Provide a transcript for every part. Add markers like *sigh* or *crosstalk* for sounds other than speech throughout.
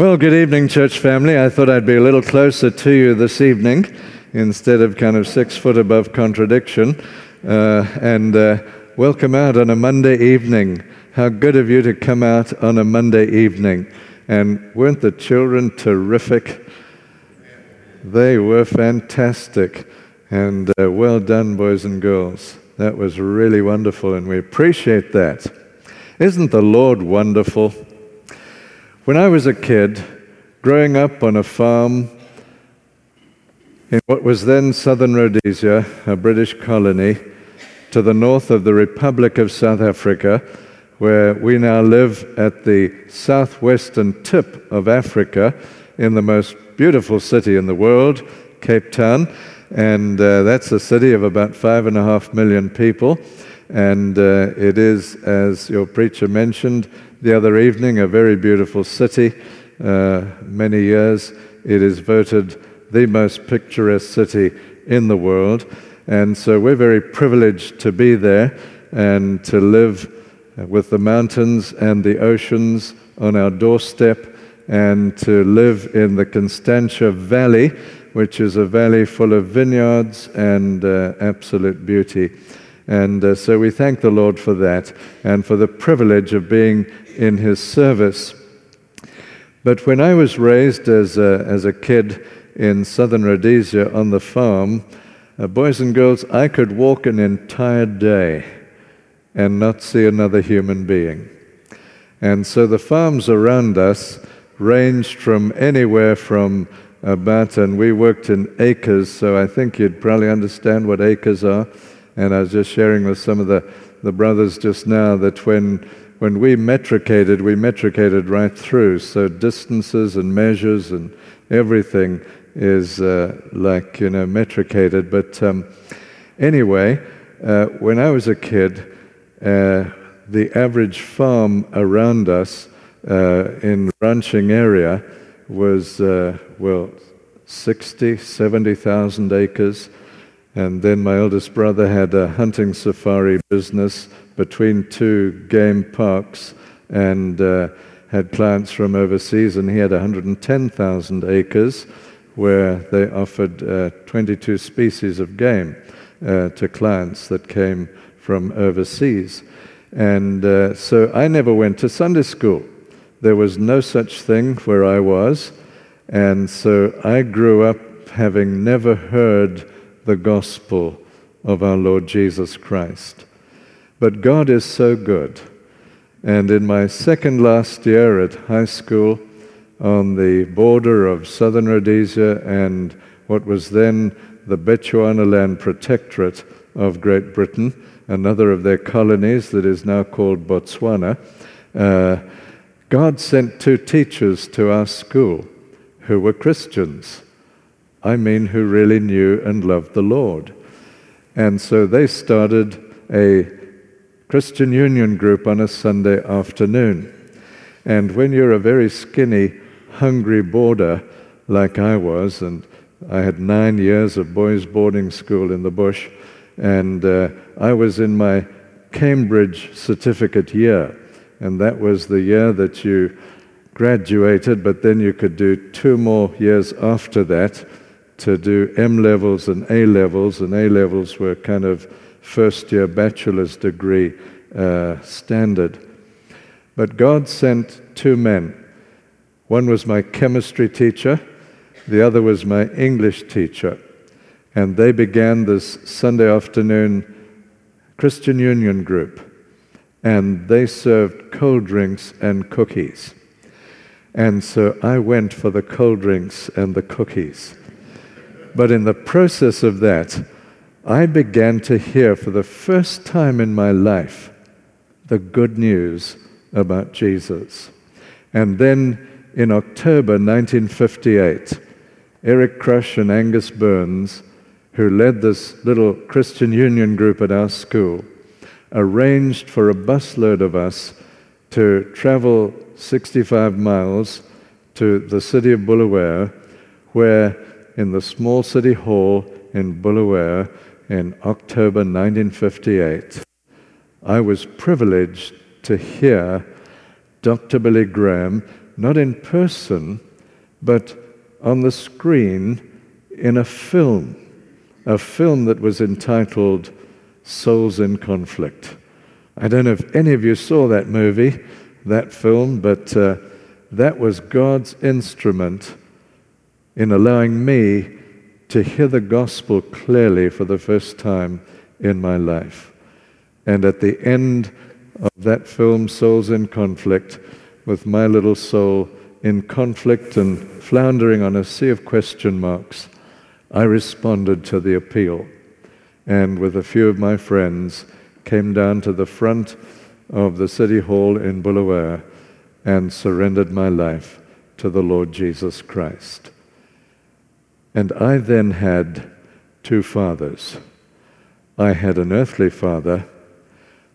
Well, good evening, church family. I thought I'd be a little closer to you this evening instead of kind of six foot above contradiction. Uh, and uh, welcome out on a Monday evening. How good of you to come out on a Monday evening. And weren't the children terrific? They were fantastic. And uh, well done, boys and girls. That was really wonderful, and we appreciate that. Isn't the Lord wonderful? When I was a kid, growing up on a farm in what was then southern Rhodesia, a British colony, to the north of the Republic of South Africa, where we now live at the southwestern tip of Africa in the most beautiful city in the world, Cape Town. And uh, that's a city of about five and a half million people. And uh, it is, as your preacher mentioned, the other evening, a very beautiful city. Uh, many years, it is voted the most picturesque city in the world. And so we're very privileged to be there and to live with the mountains and the oceans on our doorstep and to live in the Constantia Valley, which is a valley full of vineyards and uh, absolute beauty. And uh, so we thank the Lord for that and for the privilege of being in his service. But when I was raised as a, as a kid in southern Rhodesia on the farm, uh, boys and girls, I could walk an entire day and not see another human being. And so the farms around us ranged from anywhere from about, and we worked in acres, so I think you'd probably understand what acres are. And I was just sharing with some of the, the brothers just now that when, when we metricated, we metricated right through. So distances and measures and everything is uh, like, you know, metricated. But um, anyway, uh, when I was a kid, uh, the average farm around us uh, in ranching area was, uh, well, 60, 70,000 acres. And then my eldest brother had a hunting safari business between two game parks and uh, had clients from overseas, and he had 110,000 acres where they offered uh, 22 species of game uh, to clients that came from overseas. And uh, so I never went to Sunday school. There was no such thing where I was. And so I grew up having never heard the gospel of our Lord Jesus Christ. But God is so good. And in my second last year at high school, on the border of southern Rhodesia and what was then the Bechuanaland Protectorate of Great Britain, another of their colonies that is now called Botswana, uh, God sent two teachers to our school who were Christians. I mean, who really knew and loved the Lord. And so they started a Christian Union group on a Sunday afternoon. And when you're a very skinny, hungry boarder like I was, and I had nine years of boys' boarding school in the bush, and uh, I was in my Cambridge certificate year, and that was the year that you graduated, but then you could do two more years after that to do M levels and A levels, and A levels were kind of first year bachelor's degree uh, standard. But God sent two men. One was my chemistry teacher, the other was my English teacher. And they began this Sunday afternoon Christian Union group. And they served cold drinks and cookies. And so I went for the cold drinks and the cookies. But in the process of that, I began to hear for the first time in my life the good news about Jesus. And then in October 1958, Eric Crush and Angus Burns, who led this little Christian Union group at our school, arranged for a busload of us to travel 65 miles to the city of Bulawayo, where in the small city hall in Bulawayo in October 1958, I was privileged to hear Dr. Billy Graham not in person, but on the screen in a film, a film that was entitled Souls in Conflict. I don't know if any of you saw that movie, that film, but uh, that was God's instrument in allowing me to hear the gospel clearly for the first time in my life. And at the end of that film, Souls in Conflict, with my little soul in conflict and floundering on a sea of question marks, I responded to the appeal and with a few of my friends came down to the front of the city hall in Bulawayo and surrendered my life to the Lord Jesus Christ. And I then had two fathers. I had an earthly father,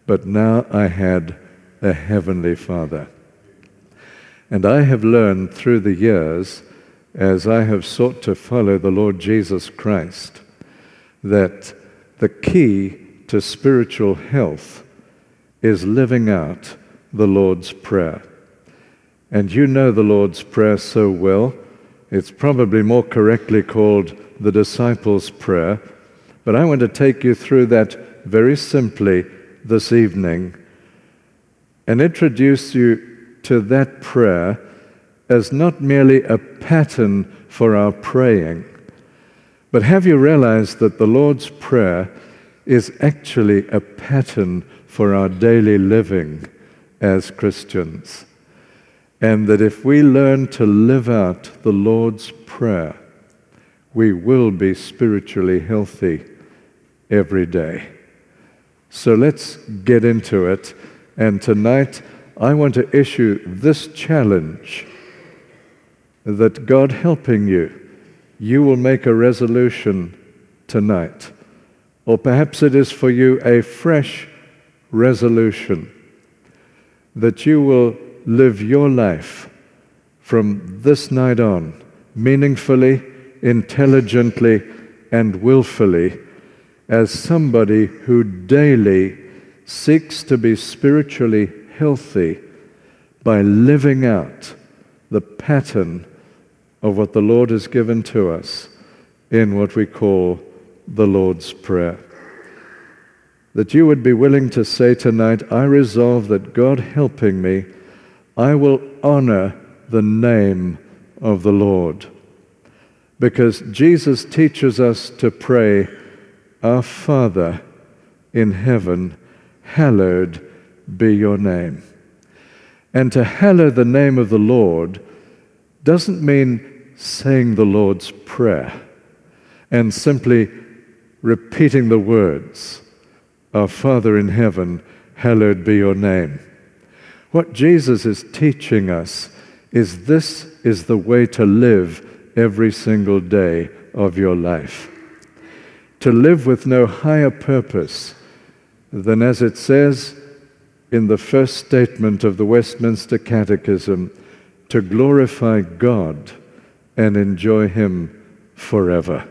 but now I had a heavenly father. And I have learned through the years, as I have sought to follow the Lord Jesus Christ, that the key to spiritual health is living out the Lord's Prayer. And you know the Lord's Prayer so well. It's probably more correctly called the Disciples' Prayer. But I want to take you through that very simply this evening and introduce you to that prayer as not merely a pattern for our praying, but have you realized that the Lord's Prayer is actually a pattern for our daily living as Christians? And that if we learn to live out the Lord's Prayer, we will be spiritually healthy every day. So let's get into it. And tonight, I want to issue this challenge that God helping you you will make a resolution tonight. Or perhaps it is for you a fresh resolution that you will live your life from this night on meaningfully, intelligently, and willfully as somebody who daily seeks to be spiritually healthy by living out the pattern of what the Lord has given to us in what we call the Lord's Prayer. That you would be willing to say tonight, I resolve that God helping me, I will honor the name of the Lord. Because Jesus teaches us to pray, Our Father in heaven, hallowed be your name. And to hallow the name of the Lord doesn't mean saying the Lord's Prayer and simply repeating the words, Our Father in heaven, hallowed be your name. What Jesus is teaching us is this is the way to live every single day of your life. To live with no higher purpose than, as it says in the first statement of the Westminster Catechism, to glorify God and enjoy Him forever.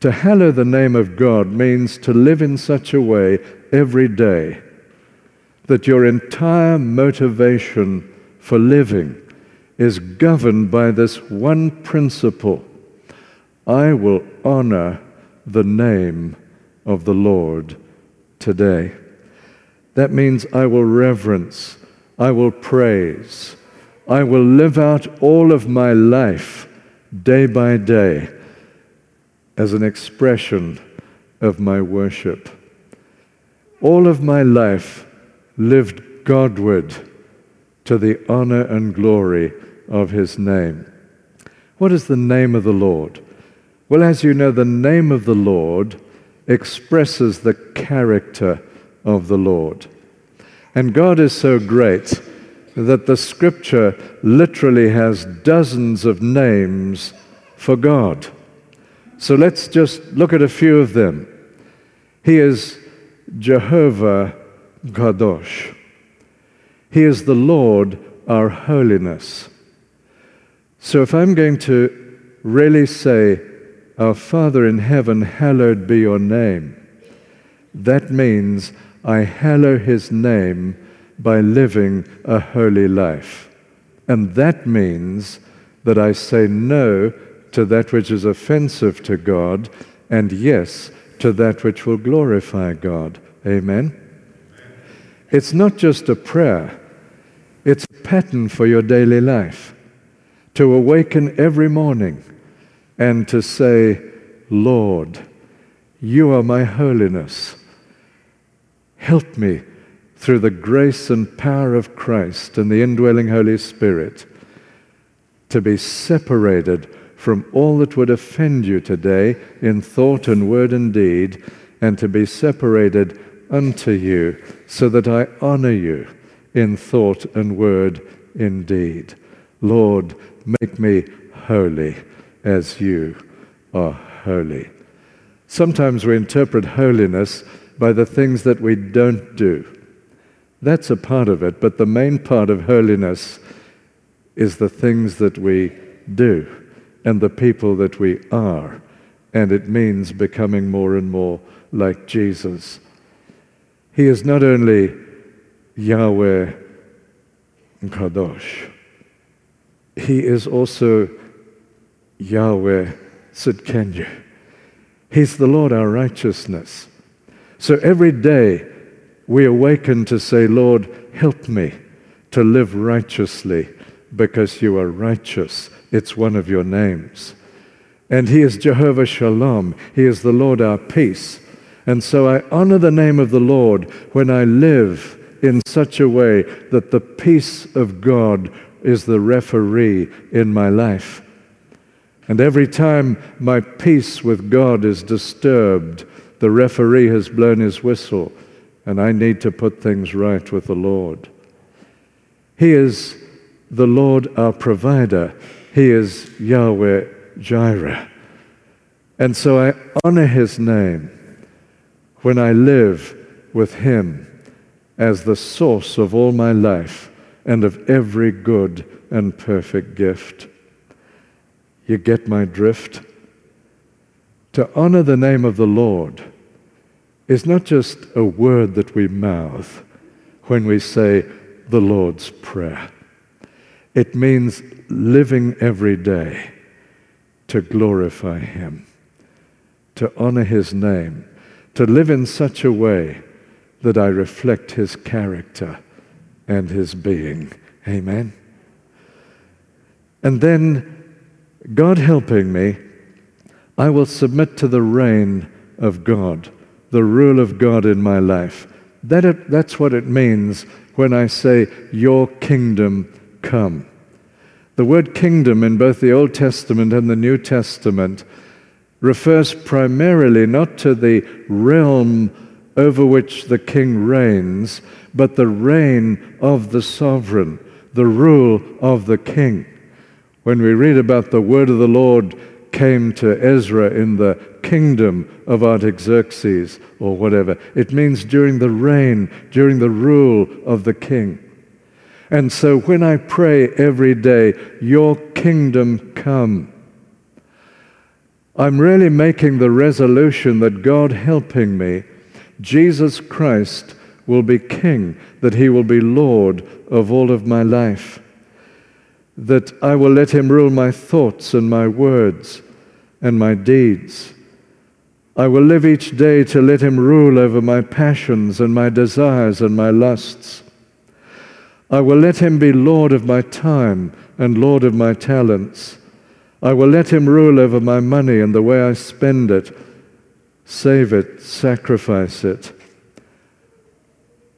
To hallow the name of God means to live in such a way every day that your entire motivation for living is governed by this one principle I will honor the name of the Lord today. That means I will reverence, I will praise, I will live out all of my life, day by day, as an expression of my worship. All of my life lived Godward to the honor and glory of His name. What is the name of the Lord? Well, as you know, the name of the Lord expresses the character of the Lord. And God is so great that the scripture literally has dozens of names for God. So let's just look at a few of them. He is Jehovah Kadosh. He is the Lord, our holiness. So if I'm going to really say, Our Father in heaven, hallowed be your name, that means I hallow his name by living a holy life. And that means that I say no to that which is offensive to God and yes to that which will glorify God. Amen? It's not just a prayer, it's a pattern for your daily life. To awaken every morning and to say, Lord, you are my holiness. Help me through the grace and power of Christ and the indwelling Holy Spirit to be separated from all that would offend you today in thought and word and deed, and to be separated unto you, so that I honor you in thought and word in deed. Lord, make me holy as you are holy. Sometimes we interpret holiness by the things that we don't do. That's a part of it, but the main part of holiness is the things that we do and the people that we are. And it means becoming more and more like Jesus. He is not only Yahweh Kadosh, He is also Yahweh Sidkenu. He's the Lord our righteousness. So every day we awaken to say, Lord, help me to live righteously because you are righteous. It's one of your names. And He is Jehovah Shalom. He is the Lord our peace. And so I honor the name of the Lord when I live in such a way that the peace of God is the referee in my life. And every time my peace with God is disturbed, the referee has blown his whistle, and I need to put things right with the Lord. He is the Lord our provider. He is Yahweh Jireh. And so I honor his name when I live with him as the source of all my life and of every good and perfect gift. You get my drift? To honor the name of the Lord is not just a word that we mouth when we say the Lord's Prayer. It means living every day to glorify Him, to honor His name, to live in such a way that I reflect His character and His being. Amen. And then, God helping me, I will submit to the reign of God, the rule of God in my life. That it, that's what it means when I say, Your kingdom come. The word kingdom in both the Old Testament and the New Testament refers primarily not to the realm over which the king reigns, but the reign of the sovereign, the rule of the king. When we read about the word of the Lord came to Ezra in the kingdom of Artaxerxes or whatever, it means during the reign, during the rule of the king. And so when I pray every day, Your kingdom come, I'm really making the resolution that God helping me, Jesus Christ will be King, that He will be Lord of all of my life, that I will let Him rule my thoughts and my words and my deeds. I will live each day to let Him rule over my passions and my desires and my lusts. I will let him be Lord of my time and Lord of my talents. I will let him rule over my money and the way I spend it, save it, sacrifice it.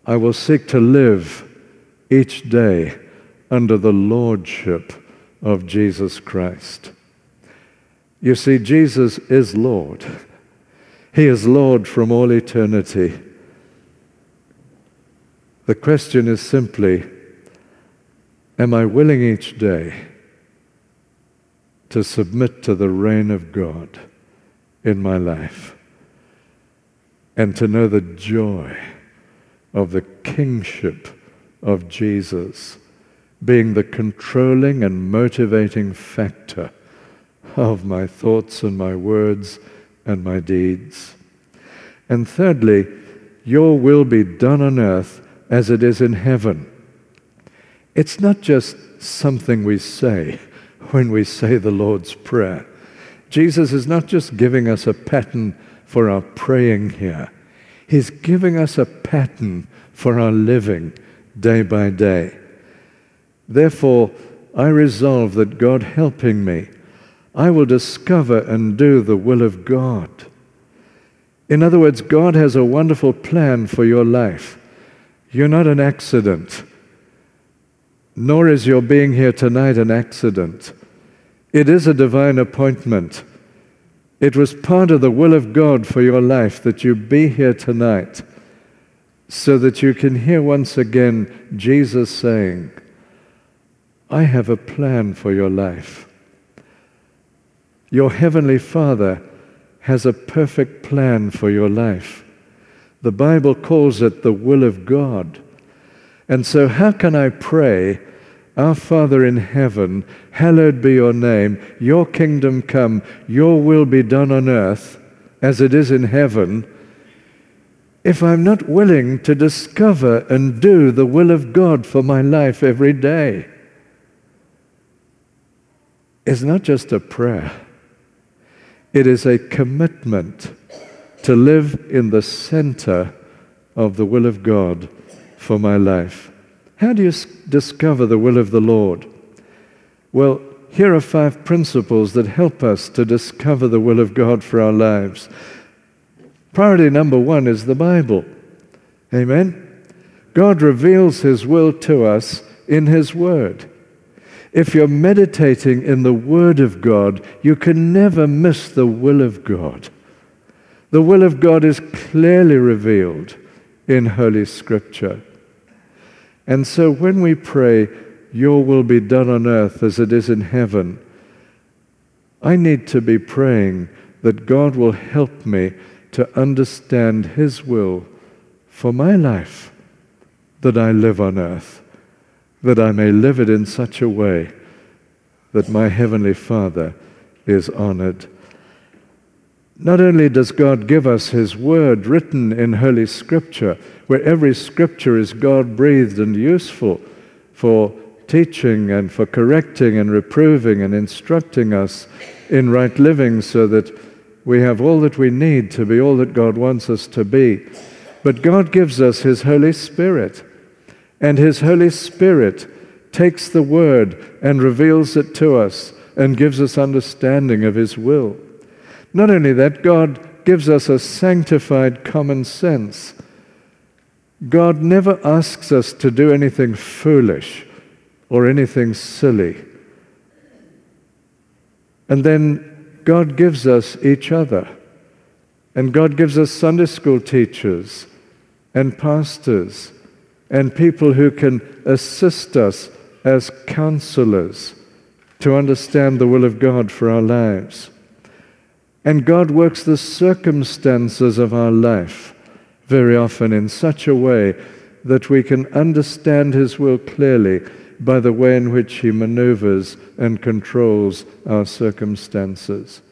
I will seek to live each day under the lordship of Jesus Christ. You see, Jesus is Lord. He is Lord from all eternity. The question is simply, Am I willing each day to submit to the reign of God in my life and to know the joy of the kingship of Jesus being the controlling and motivating factor of my thoughts and my words and my deeds? And thirdly, your will be done on earth as it is in heaven. It's not just something we say when we say the Lord's Prayer. Jesus is not just giving us a pattern for our praying here, He's giving us a pattern for our living day by day. Therefore, I resolve that God helping me, I will discover and do the will of God. In other words, God has a wonderful plan for your life. You're not an accident, nor is your being here tonight an accident. It is a divine appointment. It was part of the will of God for your life that you be here tonight so that you can hear once again Jesus saying, I have a plan for your life. Your Heavenly Father has a perfect plan for your life. The Bible calls it the will of God. And so, how can I pray, Our Father in heaven, hallowed be your name, your kingdom come, your will be done on earth as it is in heaven, if I'm not willing to discover and do the will of God for my life every day? It's not just a prayer it is a commitment to live in the center of the will of God for my life. How do you discover the will of the Lord? Well, here are five principles that help us to discover the will of God for our lives. Priority number one is the Bible. Amen? God reveals His will to us in His Word. If you're meditating in the Word of God, you can never miss the will of God. The will of God is clearly revealed in Holy Scripture. And so when we pray, Your will be done on earth as it is in heaven, I need to be praying that God will help me to understand His will for my life that I live on earth that I may live it in such a way that my Heavenly Father is honored. Not only does God give us His Word written in Holy Scripture, where every Scripture is God breathed and useful for teaching and for correcting and reproving and instructing us in right living so that we have all that we need to be all that God wants us to be. But God gives us His Holy Spirit and His Holy Spirit takes the Word and reveals it to us and gives us understanding of His will. Not only that, God gives us a sanctified common sense. God never asks us to do anything foolish or anything silly. And then God gives us each other. And God gives us Sunday school teachers and pastors and people who can assist us as counselors to understand the will of God for our lives. And God works the circumstances of our life very often in such a way that we can understand His will clearly by the way in which He maneuvers and controls our circumstances.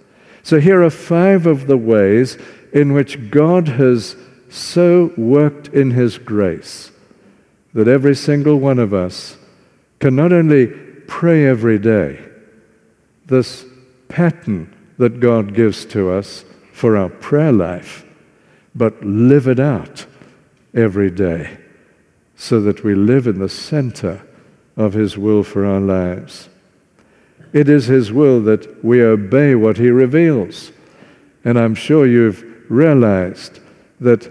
So here are five of the ways in which God has so worked in His grace that every single one of us can not only pray every day, this pattern that God gives to us for our prayer life, but live it out every day so that we live in the center of His will for our lives. It is His will that we obey what He reveals. And I'm sure you've realized that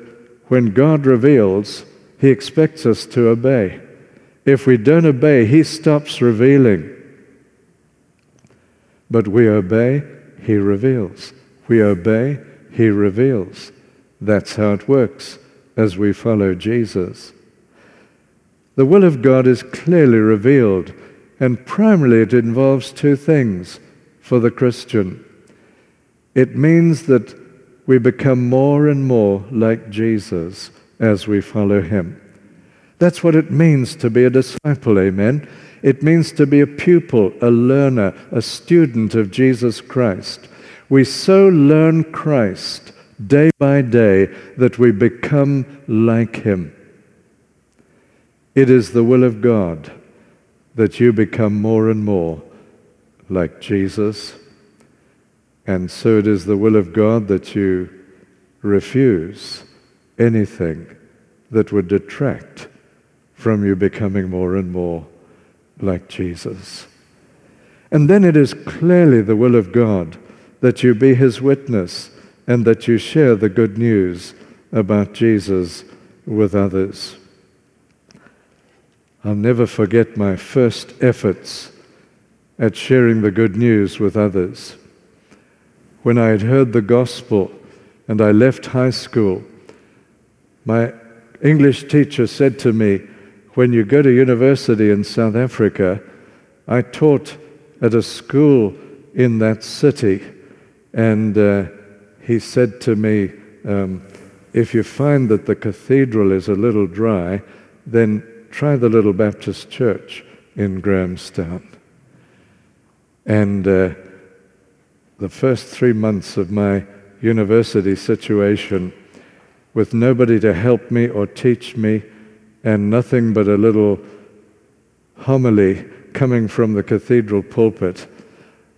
when God reveals, he expects us to obey. If we don't obey, He stops revealing. But we obey, He reveals. We obey, He reveals. That's how it works as we follow Jesus. The will of God is clearly revealed, and primarily it involves two things for the Christian. It means that we become more and more like Jesus as we follow him. That's what it means to be a disciple, amen? It means to be a pupil, a learner, a student of Jesus Christ. We so learn Christ day by day that we become like him. It is the will of God that you become more and more like Jesus. And so it is the will of God that you refuse anything that would detract from you becoming more and more like Jesus. And then it is clearly the will of God that you be his witness and that you share the good news about Jesus with others. I'll never forget my first efforts at sharing the good news with others. When I had heard the gospel and I left high school, my English teacher said to me, When you go to university in South Africa, I taught at a school in that city, and uh, he said to me, um, If you find that the cathedral is a little dry, then try the little Baptist church in Grahamstown. And uh, the first three months of my university situation, with nobody to help me or teach me, and nothing but a little homily coming from the cathedral pulpit,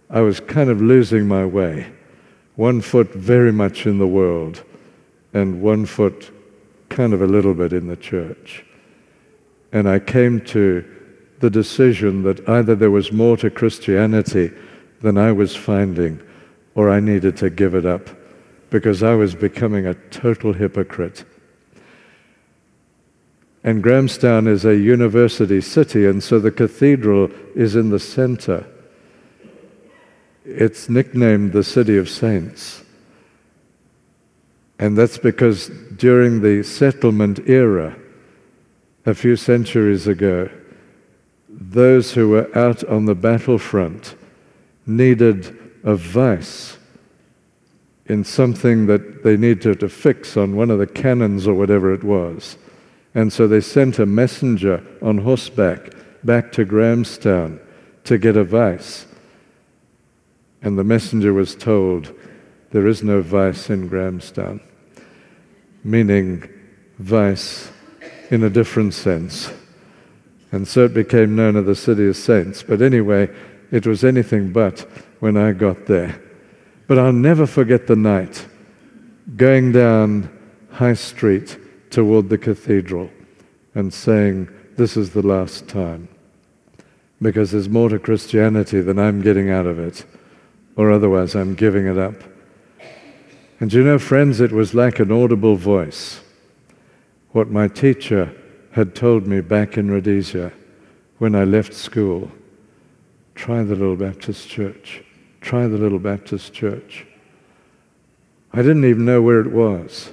I was kind of losing my way. One foot very much in the world, and one foot kind of a little bit in the church. And I came to the decision that either there was more to Christianity than I was finding, or I needed to give it up because I was becoming a total hypocrite. And Grahamstown is a university city, and so the cathedral is in the center. It's nicknamed the City of Saints. And that's because during the settlement era, a few centuries ago, those who were out on the battlefront needed a vice in something that they needed to fix on one of the cannons or whatever it was. And so they sent a messenger on horseback back to Grahamstown to get a vice. And the messenger was told, There is no vice in Grahamstown, meaning vice in a different sense. And so it became known as the City of Saints. But anyway, it was anything but when I got there. But I'll never forget the night going down High Street toward the cathedral and saying, This is the last time. Because there's more to Christianity than I'm getting out of it, or otherwise I'm giving it up. And you know, friends, it was like an audible voice what my teacher had told me back in Rhodesia when I left school. Try the little Baptist church. Try the little Baptist church. I didn't even know where it was,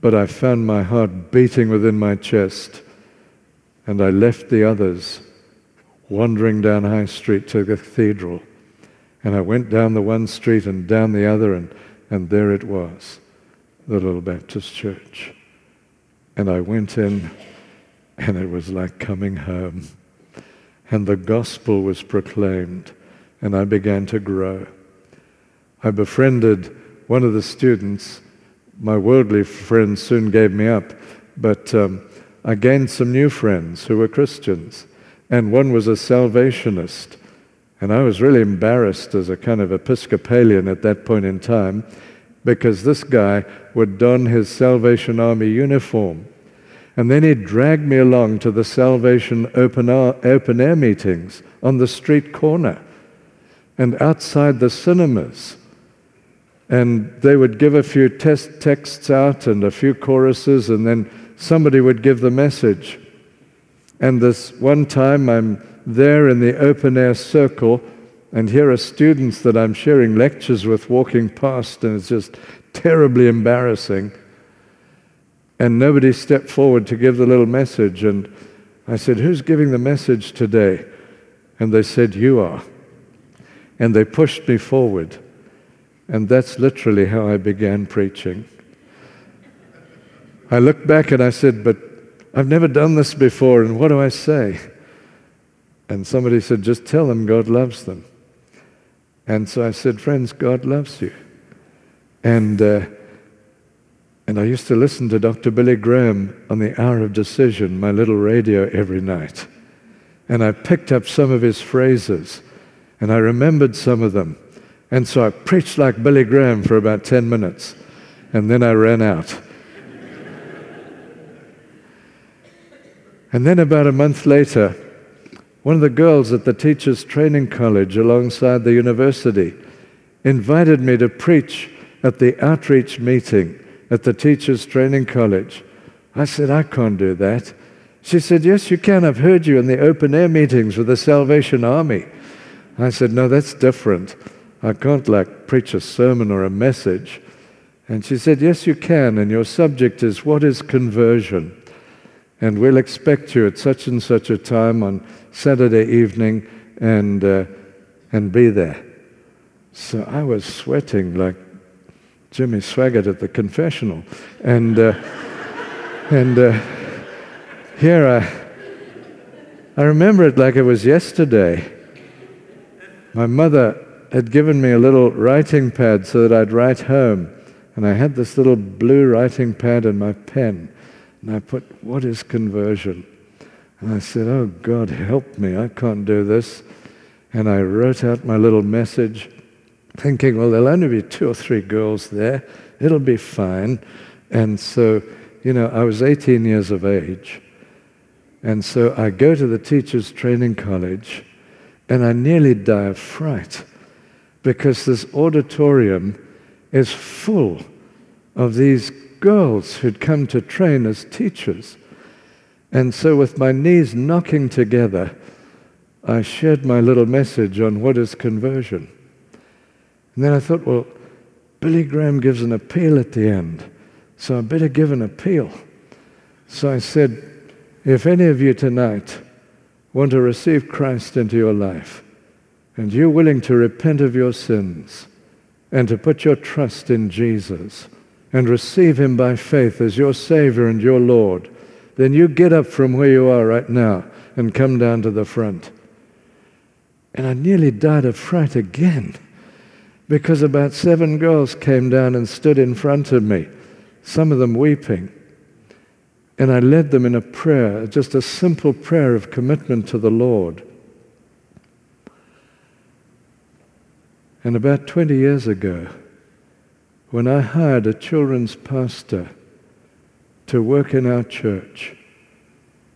but I found my heart beating within my chest, and I left the others wandering down High Street to the cathedral. And I went down the one street and down the other, and, and there it was, the little Baptist church. And I went in, and it was like coming home. And the gospel was proclaimed, and I began to grow. I befriended one of the students. My worldly friends soon gave me up, but um, I gained some new friends who were Christians, and one was a salvationist. And I was really embarrassed as a kind of Episcopalian at that point in time because this guy would don his Salvation Army uniform and then he dragged me along to the Salvation open open air meetings on the street corner and outside the cinemas. And they would give a few test texts out and a few choruses, and then somebody would give the message. And this one time I'm there in the open air circle, and here are students that I'm sharing lectures with walking past, and it's just terribly embarrassing and nobody stepped forward to give the little message. And I said, Who's giving the message today? And they said, You are. And they pushed me forward. And that's literally how I began preaching. I looked back and I said, But I've never done this before, and what do I say? And somebody said, Just tell them God loves them. And so I said, Friends, God loves you. And uh, and I used to listen to Dr. Billy Graham on the Hour of Decision, my little radio, every night. and I picked up some of his phrases and I remembered some of them. And so I preached like Billy Graham for about 10 minutes and then I ran out. and then about a month later, one of the girls at the teachers' training college alongside the university invited me to preach at the outreach meeting at the teachers' training college. I said, I can't do that. She said, Yes, you can. I've heard you in the open air meetings with the Salvation Army. I said, No, that's different. I can't like preach a sermon or a message. And she said, Yes, you can. And your subject is what is conversion? And we'll expect you at such and such a time on Saturday evening and, uh, and be there. So I was sweating like Jimmy Swaggart at the confessional. And, uh, *laughs* and uh, here I, I remember it like it was yesterday. My mother had given me a little writing pad so that I'd write home. And I had this little blue writing pad and my pen. And I put, What is conversion? And I said, Oh, God, help me. I can't do this. And I wrote out my little message, thinking, Well, there'll only be two or three girls there. It'll be fine. And so, you know, I was 18 years of age. And so I go to the teacher's training college and I nearly die of fright because this auditorium is full of these girls who'd come to train as teachers. And so, with my knees knocking together, I shared my little message on what is conversion. And then I thought, well, Billy Graham gives an appeal at the end, so I better give an appeal. So I said, if any of you tonight want to receive Christ into your life, and you're willing to repent of your sins and to put your trust in Jesus and receive Him by faith as your Savior and your Lord, then you get up from where you are right now and come down to the front. And I nearly died of fright again because about seven girls came down and stood in front of me, some of them weeping. And I led them in a prayer, just a simple prayer of commitment to the Lord. And about 20 years ago, when I hired a children's pastor to work in our church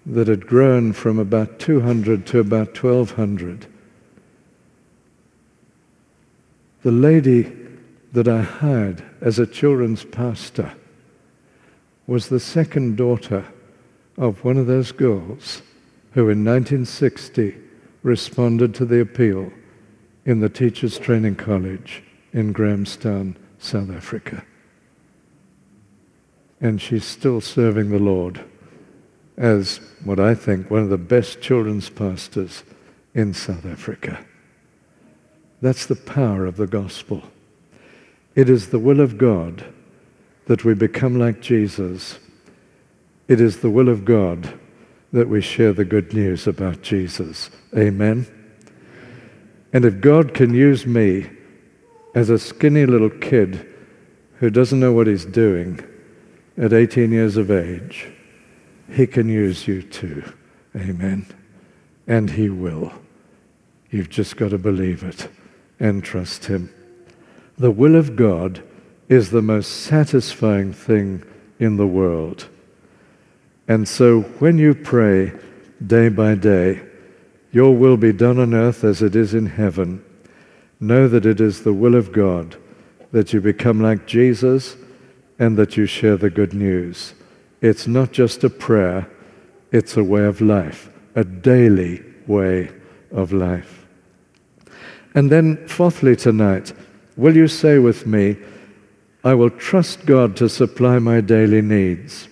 that had grown from about 200 to about 1,200, the lady that I hired as a children's pastor was the second daughter of one of those girls who in 1960 responded to the appeal in the Teachers Training College in Grahamstown, South Africa. And she's still serving the Lord as what I think one of the best children's pastors in South Africa. That's the power of the gospel. It is the will of God that we become like Jesus. It is the will of God that we share the good news about Jesus. Amen. And if God can use me as a skinny little kid who doesn't know what he's doing at 18 years of age, he can use you too. Amen. And he will. You've just got to believe it and trust him. The will of God is the most satisfying thing in the world. And so when you pray day by day, your will be done on earth as it is in heaven. Know that it is the will of God that you become like Jesus and that you share the good news. It's not just a prayer, it's a way of life, a daily way of life. And then, fourthly, tonight, will you say with me, I will trust God to supply my daily needs?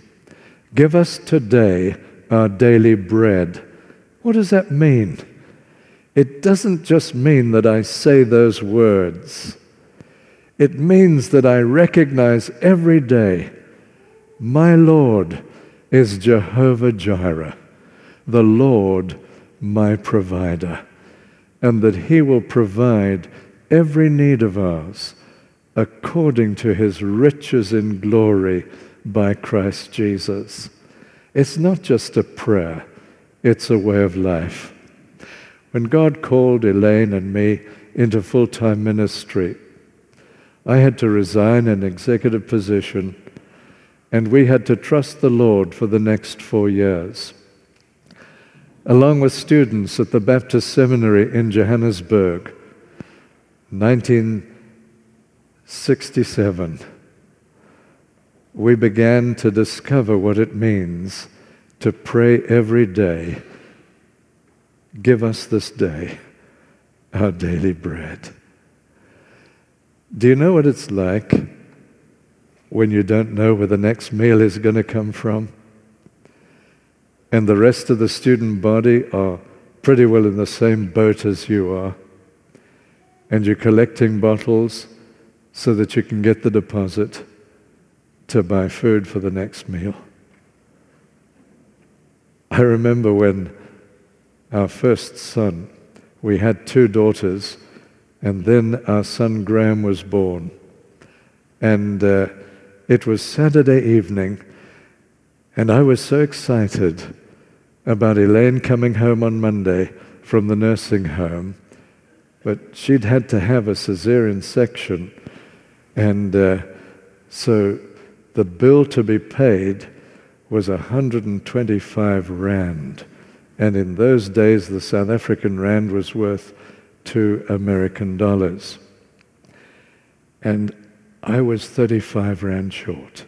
Give us today our daily bread. What does that mean? It doesn't just mean that I say those words. It means that I recognize every day my Lord is Jehovah Jireh, the Lord my provider, and that He will provide every need of ours according to His riches in glory by Christ Jesus. It's not just a prayer, it's a way of life. when God called Elaine and me into full time ministry, I had to resign an executive position, and we had to trust the Lord for the next four years. Along with students at the Baptist Seminary in Johannesburg, 1967, we began to discover what it means to pray every day. Give us this day our daily bread. Do you know what it's like when you don't know where the next meal is going to come from? And the rest of the student body are pretty well in the same boat as you are. And you're collecting bottles so that you can get the deposit to buy food for the next meal. I remember when our first son, we had two daughters, and then our son Graham was born. And uh, it was Saturday evening, and I was so excited about Elaine coming home on Monday from the nursing home. But she'd had to have a cesarean section, and uh, so the bill to be paid was 125 rand. And in those days, the South African rand was worth two American dollars. And I was 35 rand short.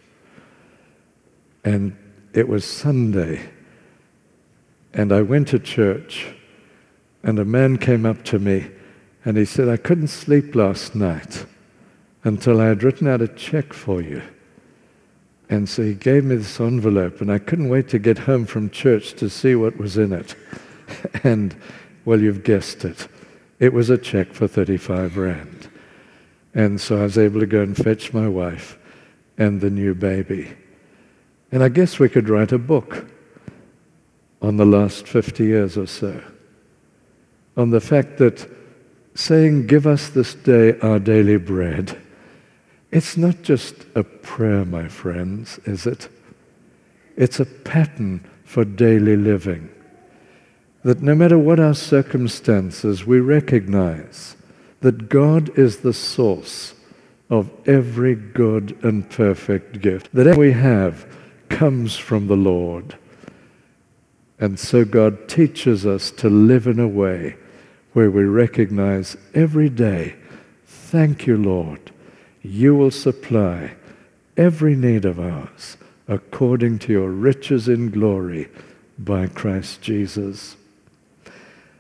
And it was Sunday. And I went to church, and a man came up to me and he said, I couldn't sleep last night until I had written out a check for you. And so he gave me this envelope, and I couldn't wait to get home from church to see what was in it. *laughs* and, well, you've guessed it. It was a check for 35 Rand. And so I was able to go and fetch my wife and the new baby. And I guess we could write a book on the last 50 years or so, on the fact that saying, Give us this day our daily bread, it's not just a prayer, my friends, is it? It's a pattern for daily living. That no matter what our circumstances, we recognize that God is the source of every good and perfect gift. That everything we have comes from the Lord. And so God teaches us to live in a way where we recognize every day, thank you, Lord, you will supply every need of ours according to your riches in glory by Christ Jesus.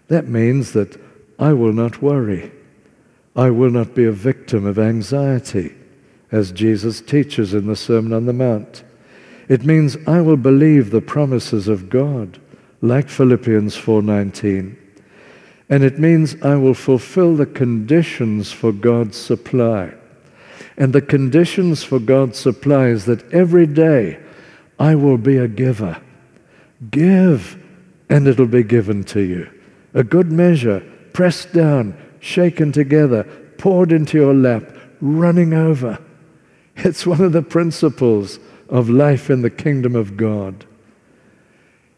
That means that I will not worry. I will not be a victim of anxiety, as Jesus teaches in the Sermon on the Mount. It means I will believe the promises of God, like Philippians 4:19. And it means I will fulfill the conditions for God's supply. And the conditions for God's supply is that every day I will be a giver. Give, and it'll be given to you. A good measure, pressed down, shaken together, poured into your lap, running over. It's one of the principles of life in the kingdom of God.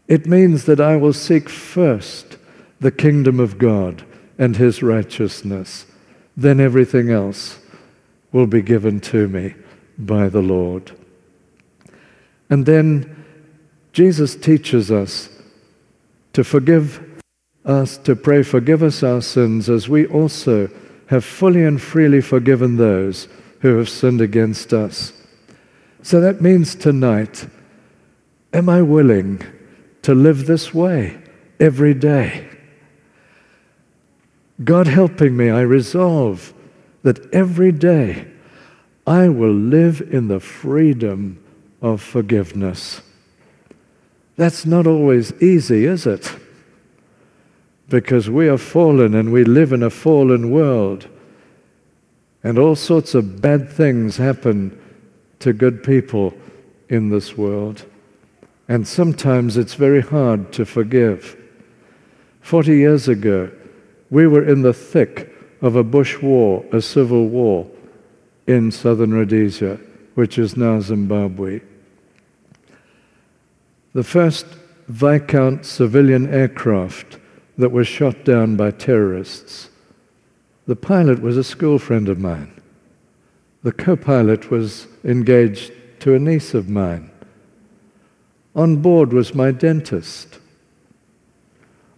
It means that I will seek first the kingdom of God and his righteousness. Then everything else will be given to me by the Lord. And then Jesus teaches us to forgive us, to pray, forgive us our sins as we also have fully and freely forgiven those who have sinned against us. So that means tonight, am I willing to live this way every day? God helping me, I resolve that every day I will live in the freedom of forgiveness. That's not always easy, is it? Because we are fallen and we live in a fallen world. And all sorts of bad things happen to good people in this world. And sometimes it's very hard to forgive. Forty years ago, we were in the thick of a bush war, a civil war in southern Rhodesia, which is now Zimbabwe. The first Viscount civilian aircraft that was shot down by terrorists. The pilot was a school friend of mine. The co pilot was engaged to a niece of mine. On board was my dentist.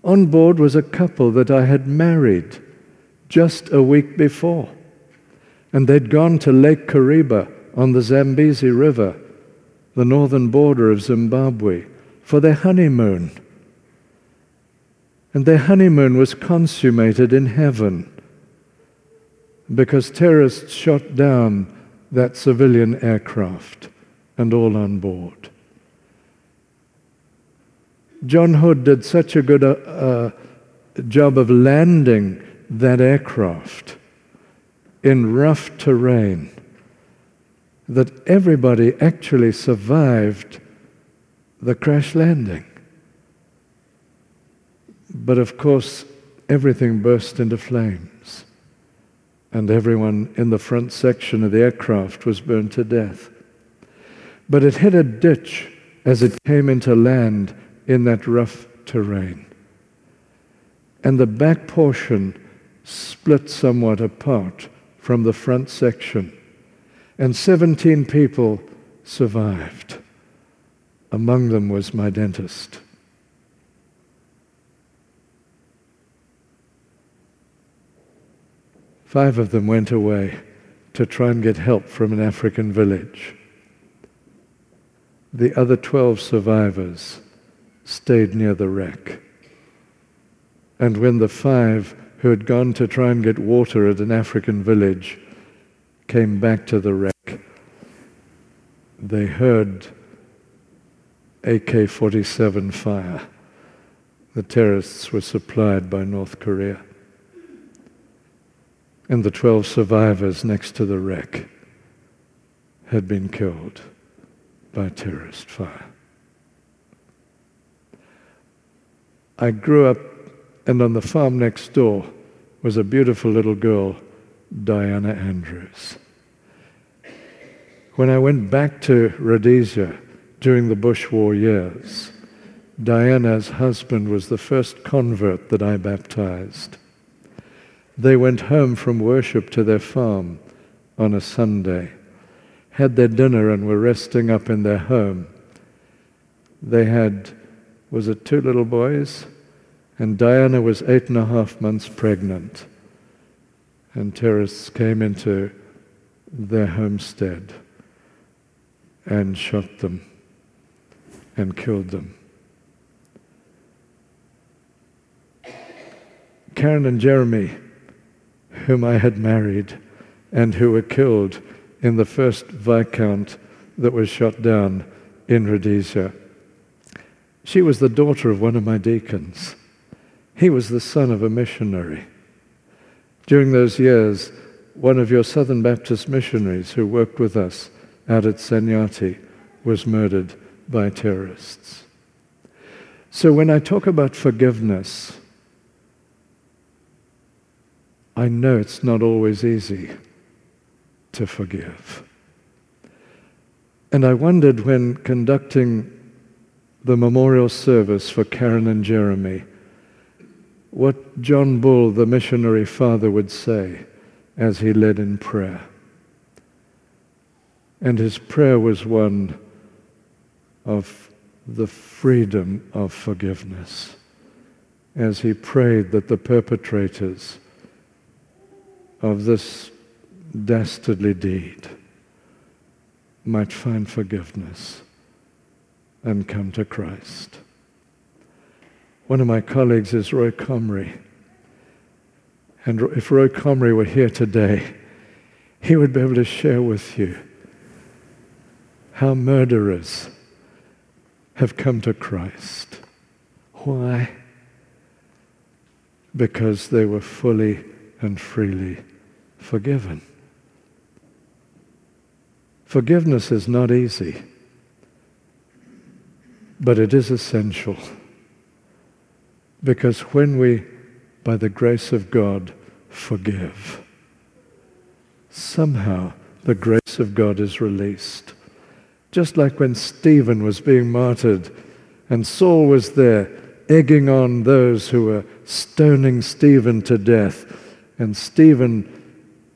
On board was a couple that I had married just a week before. And they'd gone to Lake Kariba on the Zambezi River, the northern border of Zimbabwe, for their honeymoon. And their honeymoon was consummated in heaven because terrorists shot down that civilian aircraft and all on board. John Hood did such a good uh, uh, job of landing that aircraft in rough terrain that everybody actually survived the crash landing. But of course, everything burst into flames, and everyone in the front section of the aircraft was burned to death. But it hit a ditch as it came into land in that rough terrain. And the back portion split somewhat apart from the front section. And 17 people survived. Among them was my dentist. Five of them went away to try and get help from an African village. The other 12 survivors stayed near the wreck. And when the five who had gone to try and get water at an African village came back to the wreck, they heard AK 47 fire. The terrorists were supplied by North Korea. And the 12 survivors next to the wreck had been killed by terrorist fire. I grew up, and on the farm next door was a beautiful little girl, Diana Andrews. When I went back to Rhodesia during the Bush War years, Diana's husband was the first convert that I baptized. They went home from worship to their farm on a Sunday, had their dinner, and were resting up in their home. They had was it two little boys? And Diana was eight and a half months pregnant. And terrorists came into their homestead and shot them and killed them. Karen and Jeremy, whom I had married and who were killed in the first Viscount that was shot down in Rhodesia, she was the daughter of one of my deacons. He was the son of a missionary. During those years, one of your Southern Baptist missionaries who worked with us out at Sanyati was murdered by terrorists. So when I talk about forgiveness, I know it's not always easy to forgive. And I wondered when conducting the memorial service for Karen and Jeremy, what John Bull, the missionary father, would say as he led in prayer. And his prayer was one of the freedom of forgiveness as he prayed that the perpetrators of this dastardly deed might find forgiveness and come to Christ. One of my colleagues is Roy Comrie. And if Roy Comrie were here today, he would be able to share with you how murderers have come to Christ. Why? Because they were fully and freely forgiven. Forgiveness is not easy but it is essential. Because when we, by the grace of God, forgive, somehow the grace of God is released. Just like when Stephen was being martyred and Saul was there egging on those who were stoning Stephen to death. And Stephen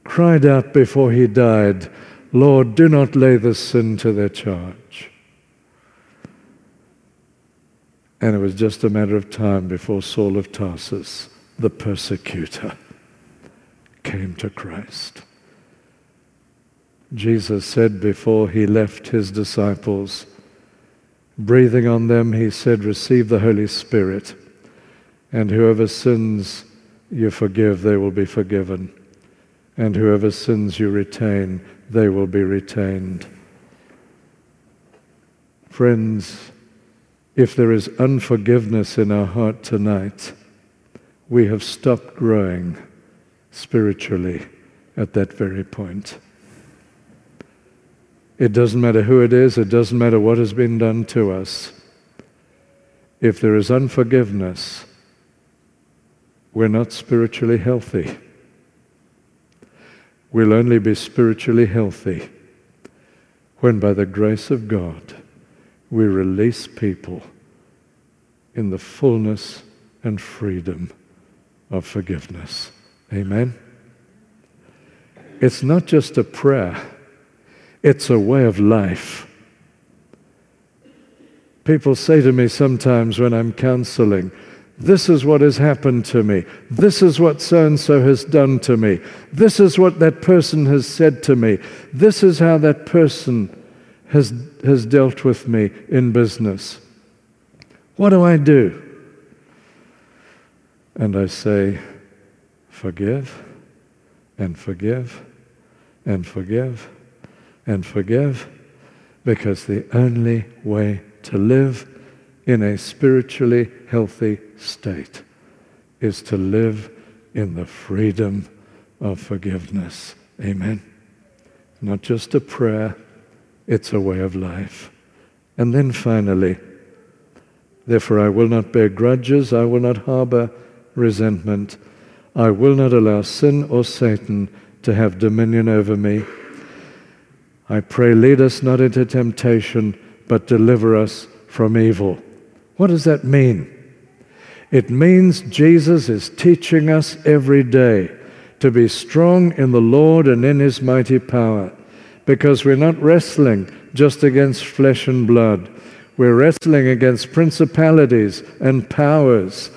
cried out before he died, Lord, do not lay this sin to their charge. And it was just a matter of time before Saul of Tarsus, the persecutor, came to Christ. Jesus said before he left his disciples, breathing on them, he said, Receive the Holy Spirit, and whoever sins you forgive, they will be forgiven. And whoever sins you retain, they will be retained. Friends, if there is unforgiveness in our heart tonight, we have stopped growing spiritually at that very point. It doesn't matter who it is, it doesn't matter what has been done to us. If there is unforgiveness, we're not spiritually healthy. We'll only be spiritually healthy when, by the grace of God, we release people in the fullness and freedom of forgiveness. Amen? It's not just a prayer it's a way of life. People say to me sometimes when I'm counseling, this is what has happened to me. This is what so and so has done to me. This is what that person has said to me. This is how that person has, has dealt with me in business. What do I do? And I say, forgive and forgive and forgive and forgive because the only way to live in a spiritually healthy state is to live in the freedom of forgiveness. Amen. Not just a prayer, it's a way of life. And then finally, therefore I will not bear grudges, I will not harbor resentment, I will not allow sin or Satan to have dominion over me. I pray, lead us not into temptation, but deliver us from evil. What does that mean? It means Jesus is teaching us every day to be strong in the Lord and in his mighty power, because we're not wrestling just against flesh and blood. We're wrestling against principalities and powers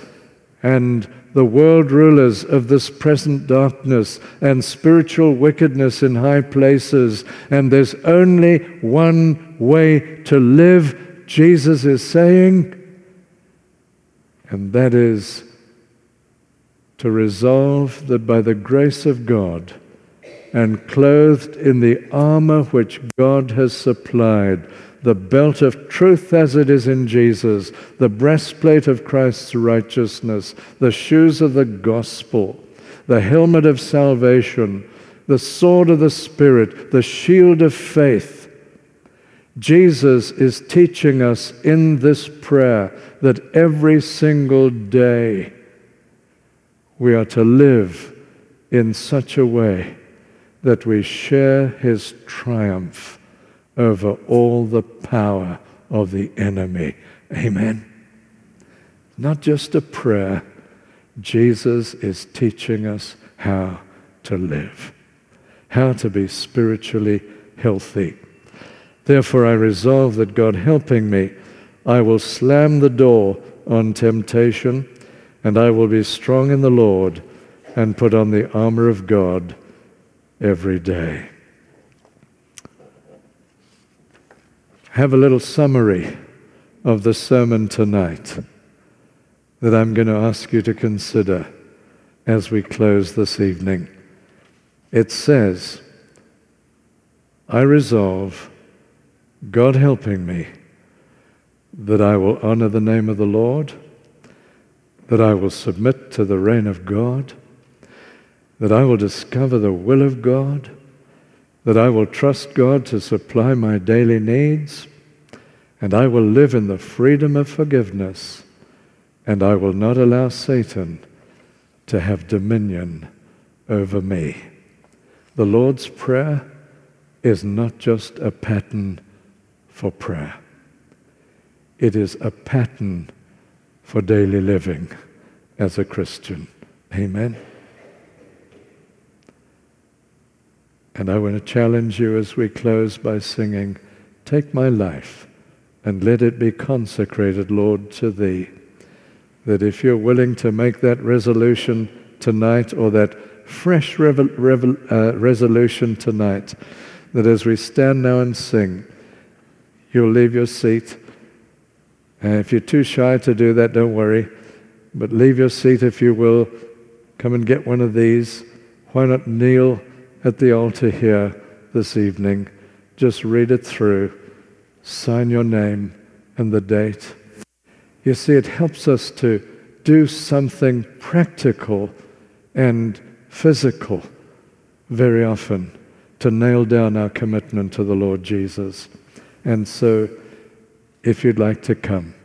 and the world rulers of this present darkness and spiritual wickedness in high places. And there's only one way to live, Jesus is saying, and that is to resolve that by the grace of God and clothed in the armor which God has supplied, the belt of truth as it is in Jesus, the breastplate of Christ's righteousness, the shoes of the gospel, the helmet of salvation, the sword of the Spirit, the shield of faith. Jesus is teaching us in this prayer that every single day we are to live in such a way that we share his triumph over all the power of the enemy. Amen. Not just a prayer, Jesus is teaching us how to live, how to be spiritually healthy. Therefore, I resolve that God helping me, I will slam the door on temptation, and I will be strong in the Lord and put on the armor of God every day. have a little summary of the sermon tonight that I'm going to ask you to consider as we close this evening. It says, I resolve, God helping me, that I will honor the name of the Lord, that I will submit to the reign of God, that I will discover the will of God that I will trust God to supply my daily needs, and I will live in the freedom of forgiveness, and I will not allow Satan to have dominion over me. The Lord's Prayer is not just a pattern for prayer, it is a pattern for daily living as a Christian. Amen. And I want to challenge you as we close by singing, Take my life and let it be consecrated, Lord, to Thee. That if you're willing to make that resolution tonight or that fresh revel, revel, uh, resolution tonight, that as we stand now and sing, you'll leave your seat. And if you're too shy to do that, don't worry. But leave your seat if you will. Come and get one of these. Why not kneel? At the altar here this evening, just read it through, sign your name and the date. You see, it helps us to do something practical and physical very often to nail down our commitment to the Lord Jesus. And so, if you'd like to come,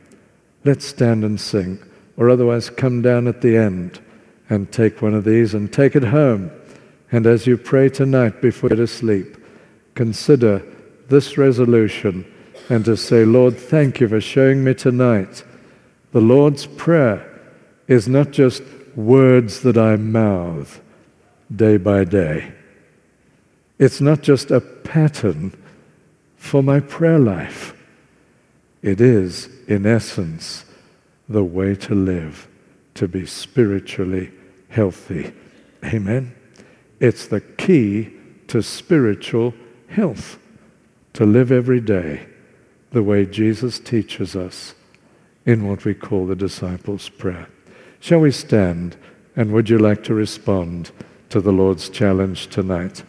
let's stand and sing, or otherwise come down at the end and take one of these and take it home and as you pray tonight before you go to sleep, consider this resolution and to say, Lord, thank you for showing me tonight. The Lord's Prayer is not just words that I mouth day by day. It's not just a pattern for my prayer life. It is, in essence, the way to live, to be spiritually healthy. Amen. It's the key to spiritual health, to live every day the way Jesus teaches us in what we call the disciples' prayer. Shall we stand and would you like to respond to the Lord's challenge tonight?